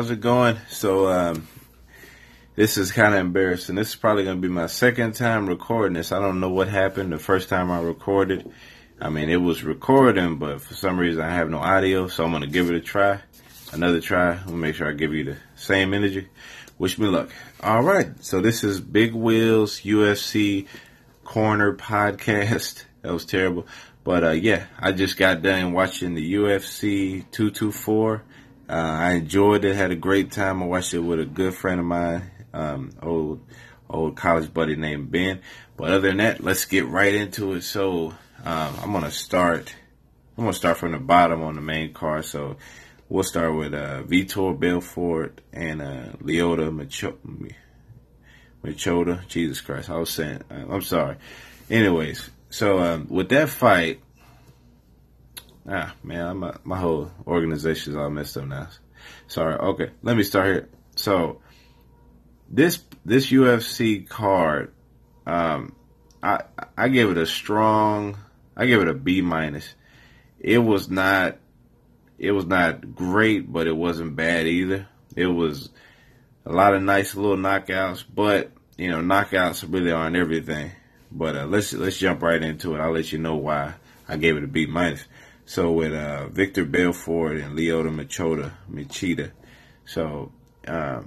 how's it going? So, um, this is kind of embarrassing. This is probably going to be my second time recording this. I don't know what happened the first time I recorded. I mean, it was recording, but for some reason I have no audio, so I'm going to give it a try. Another try. Me make sure I give you the same energy. Wish me luck. All right. So this is Big Wheels UFC Corner podcast. That was terrible. But uh, yeah, I just got done watching the UFC 224. Uh, I enjoyed it, had a great time. I watched it with a good friend of mine, um, old old college buddy named Ben. But other than that, let's get right into it. So um, I'm gonna start. I'm gonna start from the bottom on the main card. So we'll start with uh, Vitor Belfort and uh, Lyoto Machida. Jesus Christ, I was saying. Uh, I'm sorry. Anyways, so um, with that fight, ah man, my my whole organization is all messed up now. Sorry. Okay, let me start here. So this this UFC card, um, I I gave it a strong. I gave it a B minus. It was not. It was not great, but it wasn't bad either. It was a lot of nice little knockouts, but you know, knockouts really aren't everything. But uh, let's let's jump right into it. I'll let you know why I gave it a B minus. So with uh, Victor Belfort and Lyoto Machida, Machida. So uh,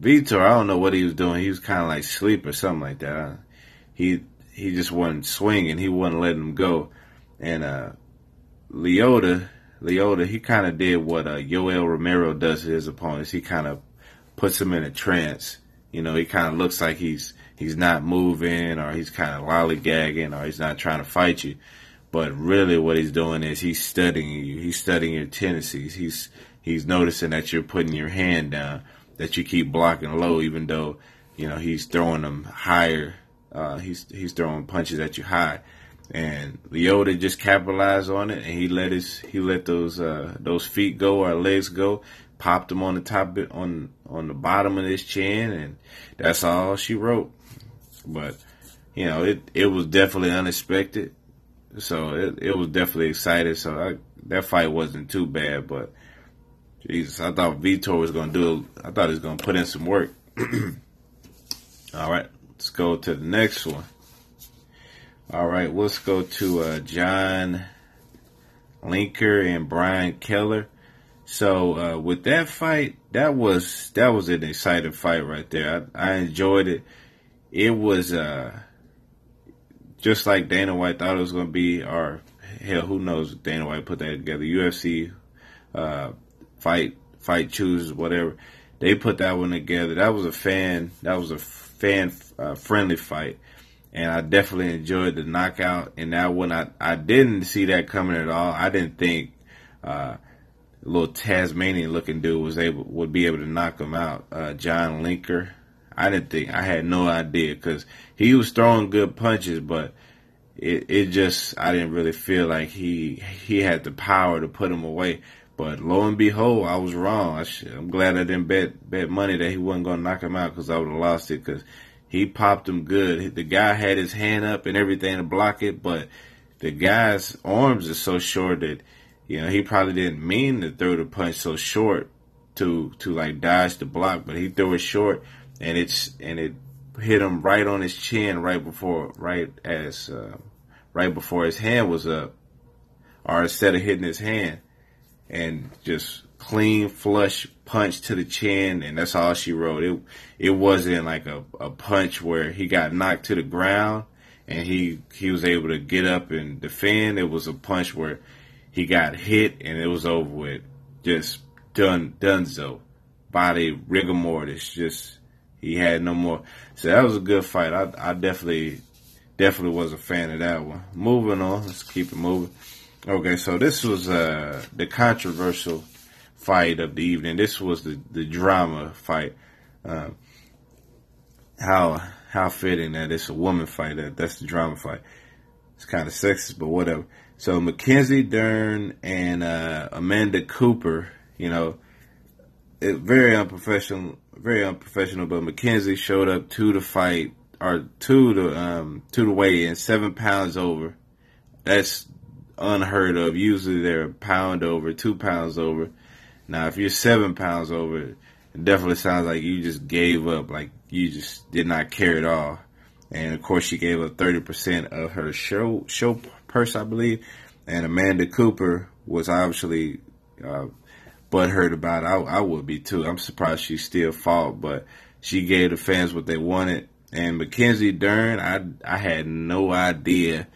Vitor, I don't know what he was doing. He was kind of like sleep or something like that. He he just wasn't swinging. He wasn't letting him go. And uh, Lyoto, Lyoto, he kind of did what uh, Yoel Romero does to his opponents. He kind of puts him in a trance. You know, he kind of looks like he's he's not moving or he's kind of lollygagging or he's not trying to fight you. But really what he's doing is he's studying you. He's studying your tendencies. He's, he's noticing that you're putting your hand down, that you keep blocking low even though, you know, he's throwing them higher. Uh, he's, he's throwing punches at you high. And Lyoto just capitalized on it and he let his, he let those, uh, those feet go or legs go popped him on the top on on the bottom of his chin, and that's all she wrote. But you know, it it was definitely unexpected. So it it was definitely excited. So I, that fight wasn't too bad, but Jesus, I thought Vitor was gonna do. I thought he was gonna put in some work. All right, let's go to the next one. All right, let's go to uh, John Lineker and Brian Keller. So uh, with that fight, that was that was an exciting fight right there. I, I enjoyed it it was uh, just like Dana White thought it was going to be, or hell, who knows? Dana White put that together. UFC uh, fight fight chooses whatever they put that one together. That was a fan. That was a fan uh, friendly fight, and I definitely enjoyed the knockout. And that one, I I didn't see that coming at all. I didn't think. Uh, little Tasmanian looking dude was able would be able to knock him out. Uh, John Lineker, I didn't think I had no idea because he was throwing good punches, but it it just I didn't really feel like he he had the power to put him away. But lo and behold, I was wrong. I I'm glad I didn't bet bet money that he wasn't to knock him out because I would have lost it because he popped him good. The guy had his hand up and everything to block it, but the guy's arms are so short that you know he probably didn't mean to throw the punch so short to to like dodge the block, but he threw it short and it's and it hit him right on his chin right before right as uh, right before his hand was up, or instead of hitting his hand, and just clean flush punch to the chin, and that's all she wrote. It it wasn't like a, a punch where he got knocked to the ground and he he was able to get up and defend. It was a punch where he got hit and it was over with. Just done done so. Body rigor mortis, just he had no more. So that was a good fight. I, I definitely, definitely was a fan of that one. Moving on, let's keep it moving. Okay, so this was uh, the controversial fight of the evening. This was the, the drama fight. Uh, how how fitting that it's a woman fight. That that's the drama fight. It's kind of sexist, but whatever. So Mackenzie Dern and uh, Amanda Cooper, you know, it, very unprofessional very unprofessional, but Mackenzie showed up two to fight or two to um to the weigh in seven pounds over. That's unheard of. Usually they're a pound over, two pounds over. Now, if you're seven pounds over, it definitely sounds like you just gave up, like you just did not care at all. And of course, she gave up 30% of her show show purse, I believe. And Amanda Cooper was obviously uh, butthurt about it. I, I would be too. I'm surprised she still fought, but she gave the fans what they wanted. And Mackenzie Dern, I I had no idea.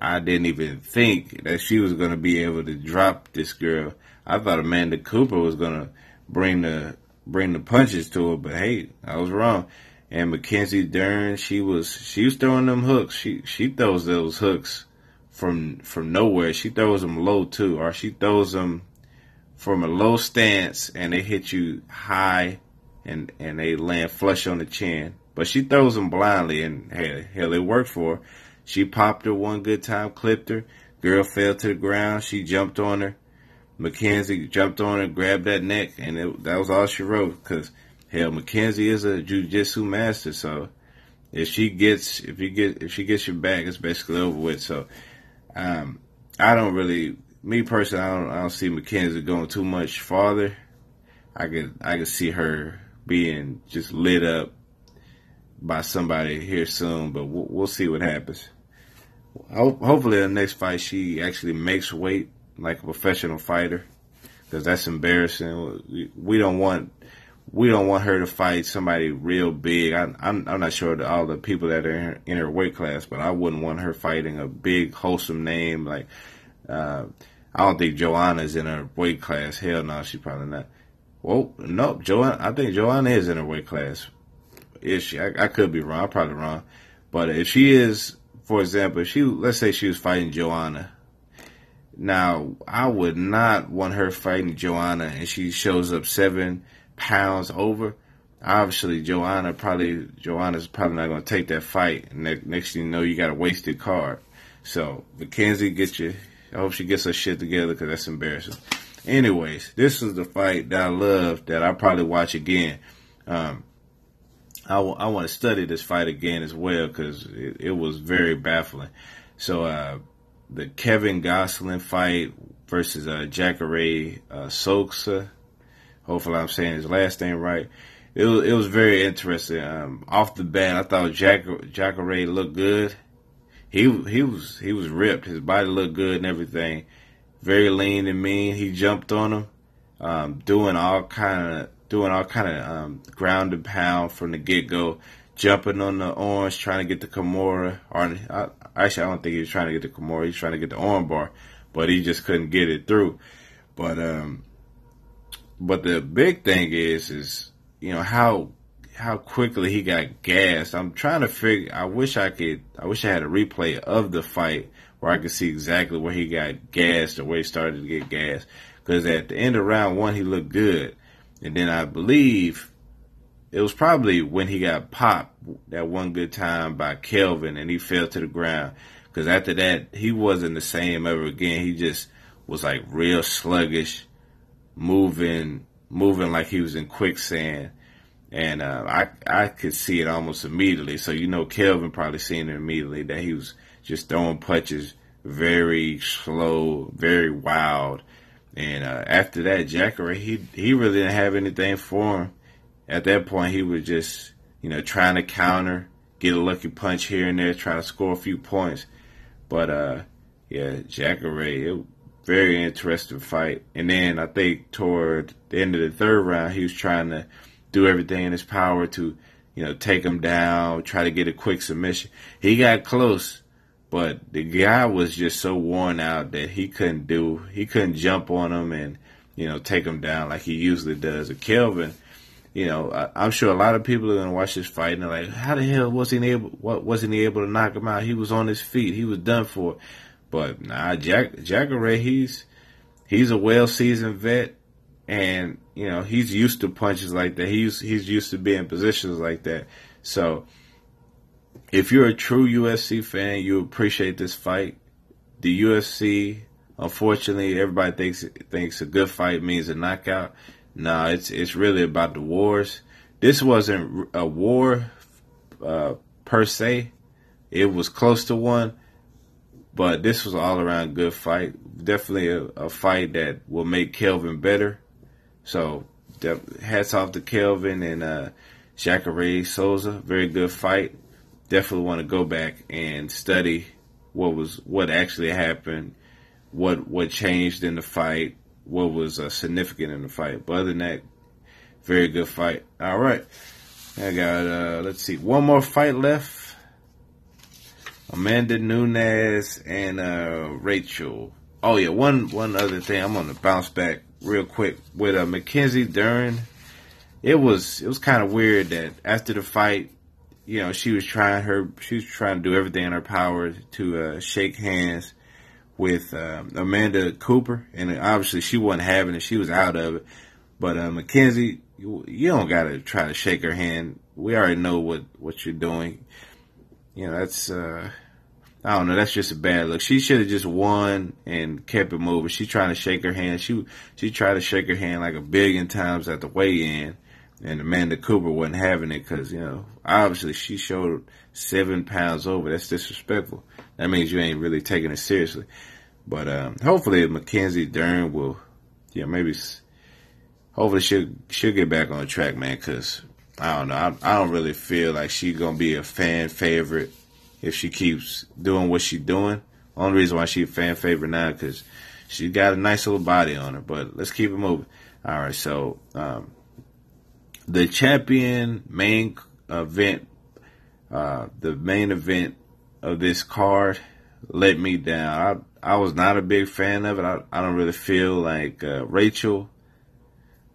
I didn't even think that she was to be able to drop this girl. I thought Amanda Cooper was to bring the bring the punches to her, but hey, I was wrong. And Mackenzie Dern, she was she was throwing them hooks. She she throws those hooks from from nowhere. She throws them low too, or she throws them from a low stance and they hit you high and and they land flush on the chin. But she throws them blindly and hell, hell it worked for her. She popped her one good time, clipped her. Girl fell to the ground. She jumped on her. Mackenzie jumped on her, grabbed that neck, and it, that was all she wrote. Cause hell, Mackenzie is a jujitsu master. So if she gets, if you get, if she gets your back, it's basically over with. So, um, I don't really, me personally, I don't, I don't see Mackenzie going too much farther. I could, I could see her being just lit up by somebody here soon, but we'll, we'll see what happens. Hopefully, in the next fight she actually makes weight like a professional fighter, because that's embarrassing. We don't want we don't want her to fight somebody real big. I, am I'm, I'm not sure all the people that are in her weight class, but I wouldn't want her fighting a big wholesome name like. Uh, I don't think Joanna's in her weight class. Hell no, she's probably not. Well, no, Joanna. I think Joanna is in her weight class. Is she? I, I could be wrong. I'm probably wrong. But if she is, for example, if she let's say she was fighting Joanna now, I would not want her fighting Joanna and she shows up seven pounds over. Obviously, Joanna probably Joanna's probably not going to take that fight. And next thing you know, you got a wasted card. So Mackenzie, get you. I hope she gets her shit together because that's embarrassing. Anyways, this is the fight that I love that I probably watch again. Um, I, w- I want to study this fight again as well because it, it was very baffling. So, uh, the Kelvin Gastelum fight versus uh, Jacare uh, Souza. Hopefully, I'm saying his last name right. It was it was very interesting. Um, off the bat, I thought Jack Jacare looked good. He he was he was ripped. His body looked good and everything. Very lean and mean. He jumped on him, um, doing all kind of doing all kind of um, ground and pound from the get go jumping on the orange, trying to get the Kimura. Or I, actually, I don't think he was trying to get the Kimura. He's trying to get the arm bar, but he just couldn't get it through. But um, but the big thing is, is you know how how quickly he got gassed. I'm trying to figure. I wish I could. I wish I had a replay of the fight where I could see exactly where he got gassed or where he started to get gassed. Because at the end of round one, he looked good, and then I believe it was probably when he got popped that one good time by Kelvin and he fell to the ground. Because after that, he wasn't the same ever again. He just was like real sluggish, moving, moving like he was in quicksand. And uh, I I could see it almost immediately. So you know, Kelvin probably seen it immediately that he was just throwing punches very slow, very wild. And uh, after that, Jacare, he he really didn't have anything for him at that point, he was just, you know, trying to counter, get a lucky punch here and there, try to score a few points. But, uh, yeah, Jacare, it very interesting fight. And then I think toward the end of the third round, he was trying to do everything in his power to, you know, take him down, try to get a quick submission. He got close, but the guy was just so worn out that he couldn't do, he couldn't jump on him and, you know, take him down like he usually does. A Kelvin, you know, I, am sure a lot of people are gonna watch this fight and they're like, how the hell wasn't he able? What wasn't he able to knock him out? He was on his feet. He was done for. But nah, Jack Jacare, he's he's a well seasoned vet, and you know he's used to punches like that. He's he's used to being in positions like that. So if you're a true UFC fan, you appreciate this fight. The UFC, unfortunately, everybody thinks thinks a good fight means a knockout. No, it's it's really about the wars. This wasn't a war uh, per se. It was close to one, but this was all around good fight. Definitely a, a fight that will make Kelvin better. So hats off to Kelvin and uh, Jacare Souza. Very good fight. Definitely want to go back and study what was what actually happened, what what changed in the fight, what was uh, significant in the fight. But other than that, very good fight. All right, I got uh, let's see one more fight left. Amanda Nunes and uh, Rachel. Oh yeah, one one other thing. I'm gonna bounce back real quick with uh, Mackenzie Dern. It was it was kind of weird that after the fight, you know, she was trying her she was trying to do everything in her power to uh, shake hands with um, Amanda Cooper, and obviously she wasn't having it; she was out of it. But uh, Mackenzie, you, you don't gotta try to shake her hand. We already know what what you're doing. You know, that's uh, I don't know. That's just a bad look. She should have just won and kept it moving. She trying to shake her hand. She she tried to shake her hand like a billion times at the weigh-in, and Amanda Cooper wasn't having it because you know obviously she showed seven pounds over. That's disrespectful. That means you ain't really taking it seriously. But um, hopefully Mackenzie Dern will, yeah, maybe. Hopefully she'll she'll get back on the track, man. Because I don't know. I, I don't really feel like she's gonna be a fan favorite if she keeps doing what she's doing. Only reason why she's a fan favorite now because she got a nice little body on her. But let's keep it moving. All right, so um, the champion main event, uh, the main event of this card let me down. I I was not a big fan of it. I, I don't really feel like uh, Rachel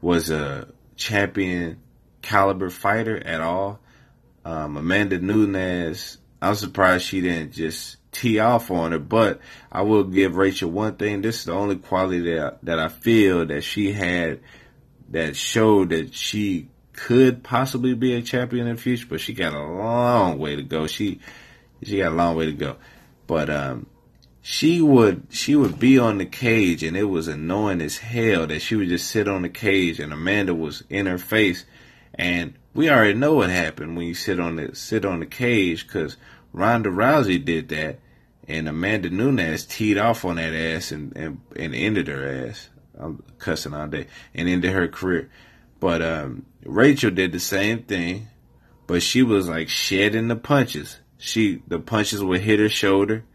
was a champion caliber fighter at all. Um, Amanda Nunes I'm surprised she didn't just tee off on her. But I will give Rachel one thing. This is the only quality that that I feel that she had that showed that she could possibly be a champion in the future. But she got a long way to go. She she got a long way to go. But um, she would she would be on the cage, and it was annoying as hell that she would just sit on the cage, and Amanda was in her face, and we already know what happened when you sit on the sit on the cage because Ronda Rousey did that, and Amanda Nunes teed off on that ass and and, and ended her ass. I'm cussing all day and ended her career. But um, Rachel did the same thing, but she was like shedding the punches. She the punches would hit her shoulder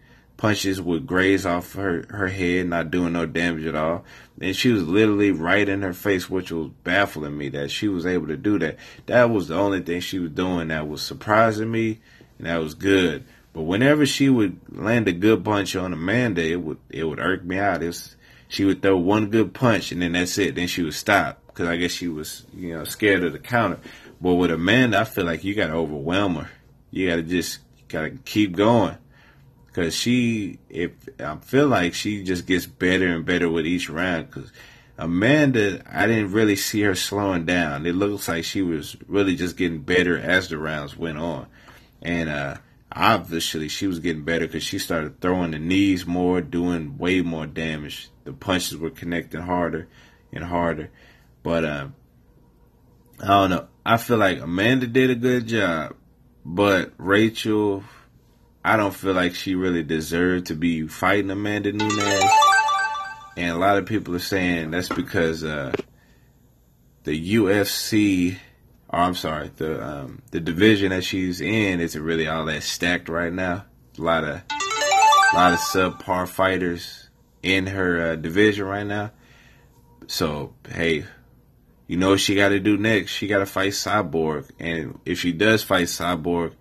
punches would graze off her, her head, not doing no damage at all. And she was literally right in her face, which was baffling me that she was able to do that. That was the only thing she was doing that was surprising me, and that was good. But whenever she would land a good punch on Amanda, it would it would irk me out. It's, she would throw one good punch and then that's it. Then she would stop because I guess she was you know scared of the counter. But with Amanda, I feel like you got to overwhelm her. You got to just got to keep going. Cause she, if I feel like she just gets better and better with each round. Cause Amanda, I didn't really see her slowing down. It looks like she was really just getting better as the rounds went on. And, uh, obviously she was getting better because she started throwing the knees more, doing way more damage. The punches were connecting harder and harder. But, um, I don't know. I feel like Amanda did a good job, but Rachel, I don't feel like she really deserved to be fighting Amanda Nunes. And a lot of people are saying that's because uh, the UFC, or I'm sorry, the um, the division that she's in isn't really all that stacked right now. A lot of a lot of subpar fighters in her uh, division right now. So hey, you know what she got to do next? She got to fight Cyborg, and if she does fight Cyborg,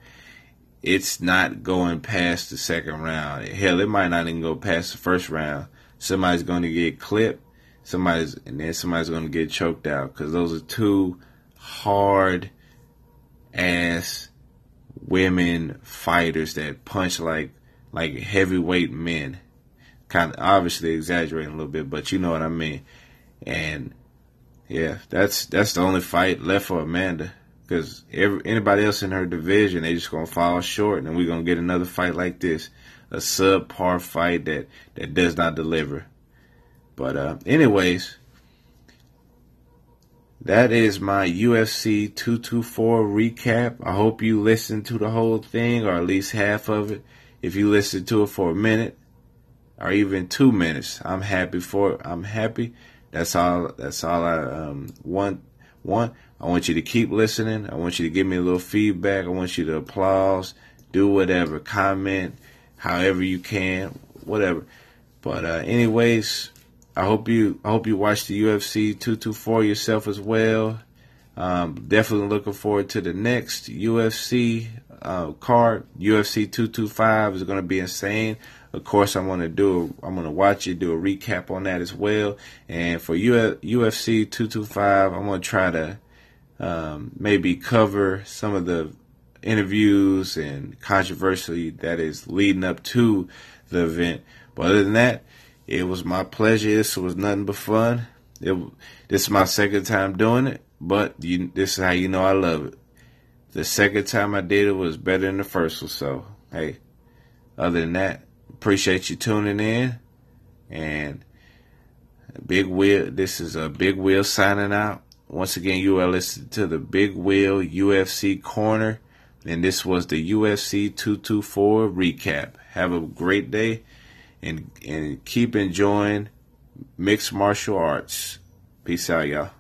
it's not going past the second round. Hell, it might not even go past the first round. Somebody's going to get clipped. Somebody's and then somebody's going to get choked out because those are two hard ass women fighters that punch like like heavyweight men. Kind of obviously exaggerating a little bit, but you know what I mean. And yeah, that's that's the only fight left for Amanda because anybody else in her division, they just gonna fall short, and we're gonna get another fight like this, a subpar fight that that does not deliver. But uh, anyways, that is my UFC 224 recap. I hope you listened to the whole thing, or at least half of it. If you listened to it for a minute, or even two minutes, I'm happy for. it. I'm happy. That's all. That's all I um, want. Want. I want you to keep listening. I want you to give me a little feedback. I want you to applause, do whatever, comment, however you can, whatever. But uh, anyways, I hope you I hope you watch the UFC 224 yourself as well. Um, definitely looking forward to the next UFC uh, card. UFC 225 is going to be insane. Of course, I'm going to do. I'm going to watch it, do a recap on that as well. And for UFC 225, I'm going to try to um, maybe cover some of the interviews and controversy that is leading up to the event. But other than that, it was my pleasure. This was nothing but fun. It, this is my second time doing it, but you, this is how you know I love it. The second time I did it was better than the first one. So, hey, other than that, appreciate you tuning in. And Big Wheel, this is a Big Wheel signing out. Once again, you are listening to the Big Wheel UFC Corner. And this was the UFC 224 recap. Have a great day and and keep enjoying mixed martial arts. Peace out, y'all.